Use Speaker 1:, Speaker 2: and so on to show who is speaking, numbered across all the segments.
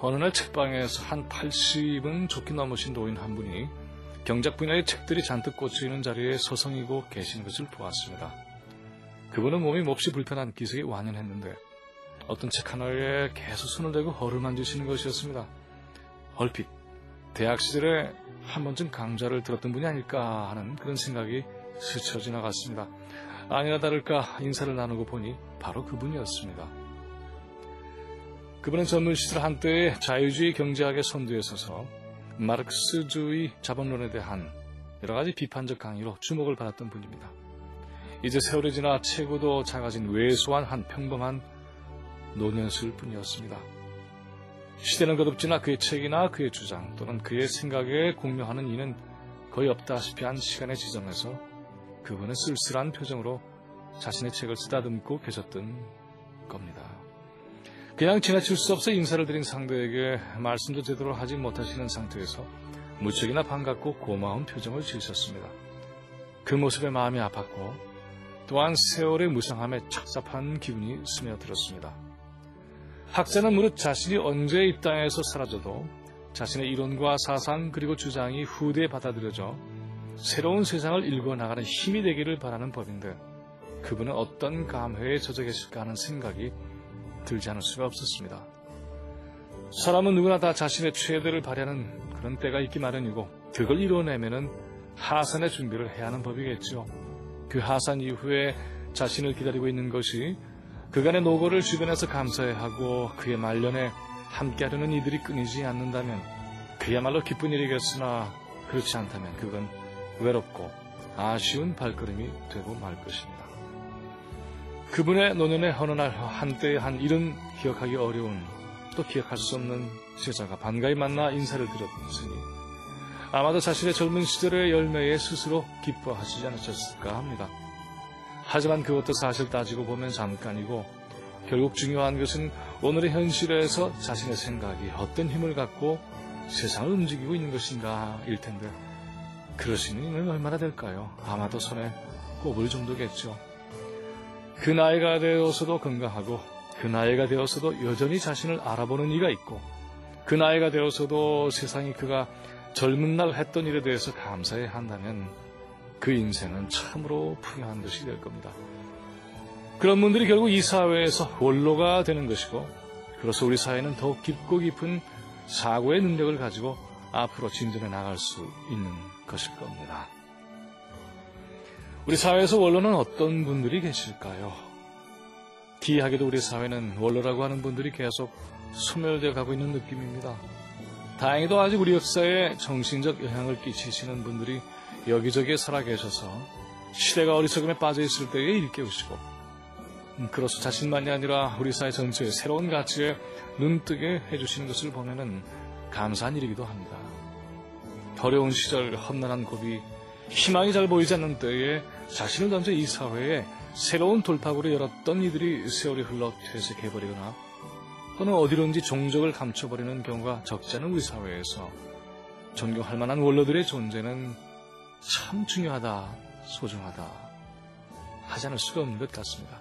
Speaker 1: 어느 날 책방에서 한 80은 좋게 넘으신 노인 한 분이 경작 분야의 책들이 잔뜩 꽂혀있는 자리에 서성이고 계신 것을 보았습니다. 그분은 몸이 몹시 불편한 기색이 완연했는데 어떤 책 하나에 계속 손을 대고 허를 만지시는 것이었습니다. 얼핏 대학 시절에 한 번쯤 강좌를 들었던 분이 아닐까 하는 그런 생각이 스쳐 지나갔습니다. 아니나 다를까 인사를 나누고 보니 바로 그분이었습니다. 그분은 젊은 시절 한때의 자유주의 경제학의 선두에 서서 마르크스주의 자본론에 대한 여러 가지 비판적 강의로 주목을 받았던 분입니다. 이제 세월이 지나 체구도 작아진 왜소한 한 평범한 노년수일 뿐이었습니다. 시대는 거듭지나 그의 책이나 그의 주장 또는 그의 생각에 공명하는 이는 거의 없다시피 한 시간의 지점에서 그분은 쓸쓸한 표정으로 자신의 책을 쓰다듬고 계셨던 겁니다. 그냥 지나칠 수 없어 인사를 드린 상대에게 말씀도 제대로 하지 못하시는 상태에서 무척이나 반갑고 고마운 표정을 지으셨습니다. 그 모습에 마음이 아팠고 또한 세월의 무상함에 착잡한 기분이 스며들었습니다. 학자는 무릇 자신이 언제 이 땅에서 사라져도 자신의 이론과 사상 그리고 주장이 후대에 받아들여져 새로운 세상을 읽어나가는 힘이 되기를 바라는 법인데 그분은 어떤 감회에 젖어 계실까 하는 생각이 들지 않을 수가 없었습니다. 사람은 누구나 다 자신의 최대를 발휘하는 그런 때가 있기 마련이고 그걸 이뤄내면은 하산의 준비를 해야 하는 법이겠죠. 그 하산 이후에 자신을 기다리고 있는 것이 그간의 노고를 주변에서 감사해 하고 그의 말년에 함께하려는 이들이 끊이지 않는다면 그야말로 기쁜 일이겠으나 그렇지 않다면 그건 외롭고 아쉬운 발걸음이 되고 말 것입니다. 그분의 노년의 어느 날 한때의 한 일은 기억하기 어려운 또 기억할 수 없는 제자가 반가이 만나 인사를 드렸으니 아마도 자신의 젊은 시절의 열매에 스스로 기뻐하시지 않으셨을까 합니다. 하지만 그것도 사실 따지고 보면 잠깐이고 결국 중요한 것은 오늘의 현실에서 자신의 생각이 어떤 힘을 갖고 세상을 움직이고 있는 것인가 일 텐데 그러시는 얼마나 될까요? 아마도 손에 꼽을 정도겠죠. 그 나이가 되어서도 건강하고 그 나이가 되어서도 여전히 자신을 알아보는 이가 있고 그 나이가 되어서도 세상이 그가 젊은 날 했던 일에 대해서 감사해 한다면 그 인생은 참으로 풍요한 것이 될 겁니다. 그런 분들이 결국 이 사회에서 원로가 되는 것이고 그래서 우리 사회는 더욱 깊고 깊은 사고의 능력을 가지고 앞으로 진전해 나갈 수 있는 것일 겁니다. 우리 사회에서 원로는 어떤 분들이 계실까요? 기이하게도 우리 사회는 원로라고 하는 분들이 계속 소멸되어 가고 있는 느낌입니다. 다행히도 아직 우리 역사에 정신적 영향을 끼치시는 분들이 여기저기에 살아계셔서 시대가 어리석음에 빠져 있을 때에 일깨우시고 음, 그로서 자신만이 아니라 우리 사회 전체의 새로운 가치에 눈뜨게 해주시는 것을 보면은 감사한 일이기도 합니다. 어려운 시절 험난한 고비 희망이 잘 보이지 않는 때에 자신을 던져 이 사회에 새로운 돌파구를 열었던 이들이 세월이 흘러 퇴색해버리거나 또는 어디론지 종적을 감춰버리는 경우가 적지 않은 우리 사회에서 존경할 만한 원로들의 존재는 참 중요하다, 소중하다 하지 않을 수가 없는 것 같습니다.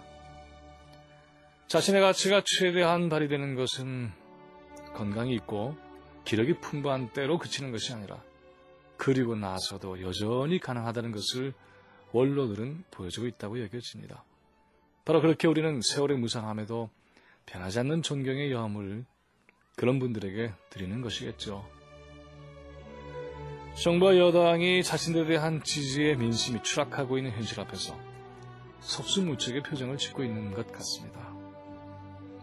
Speaker 1: 자신의 가치가 최대한 발휘되는 것은 건강이 있고 기력이 풍부한 때로 그치는 것이 아니라 그리고 나서도 여전히 가능하다는 것을 원로들은 보여주고 있다고 여겨집니다. 바로 그렇게 우리는 세월의 무상함에도 변하지 않는 존경의 여함을 그런 분들에게 드리는 것이겠죠. 정부와 여당이 자신들에 대한 지지의 민심이 추락하고 있는 현실 앞에서 섭수무책의 표정을 짓고 있는 것 같습니다.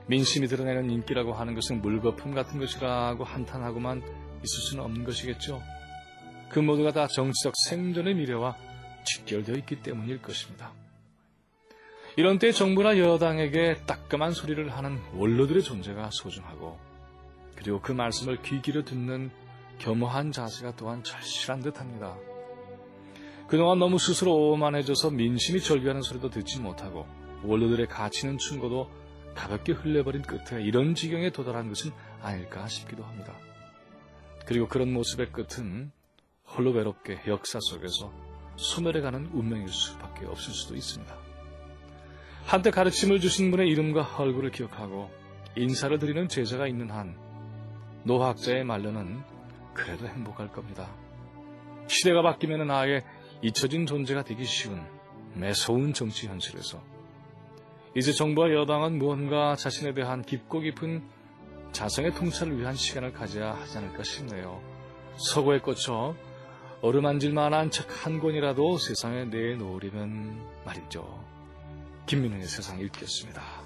Speaker 1: 민심이 드러내는 인기라고 하는 것은 물거품 같은 것이라고 한탄하고만 있을 수는 없는 것이겠죠. 그 모두가 다 정치적 생존의 미래와 직결되어 있기 때문일 것입니다. 이런 때 정부나 여당에게 따끔한 소리를 하는 원로들의 존재가 소중하고 그리고 그 말씀을 귀 기려 듣는 겸허한 자세가 또한 절실한 듯합니다. 그동안 너무 스스로 오만해져서 민심이 절규하는 소리도 듣지 못하고 원로들의 가치는 충고도 가볍게 흘려버린 끝에 이런 지경에 도달한 것은 아닐까 싶기도 합니다. 그리고 그런 모습의 끝은 홀로 외롭게 역사 속에서 소멸해가는 운명일 수밖에 없을 수도 있습니다. 한때 가르침을 주신 분의 이름과 얼굴을 기억하고 인사를 드리는 제자가 있는 한 노학자의 말로는 그래도 행복할 겁니다. 시대가 바뀌면 아예 잊혀진 존재가 되기 쉬운 매서운 정치 현실에서 이제 정부와 여당은 무언가 자신에 대한 깊고 깊은 자성의 통찰을 위한 시간을 가져야 하지 않을까 싶네요. 서구에 꽂혀 어루만질 만한 책 한 권이라도 세상에 내놓으려면 말이죠. 김민웅의 세상 읽겠습니다.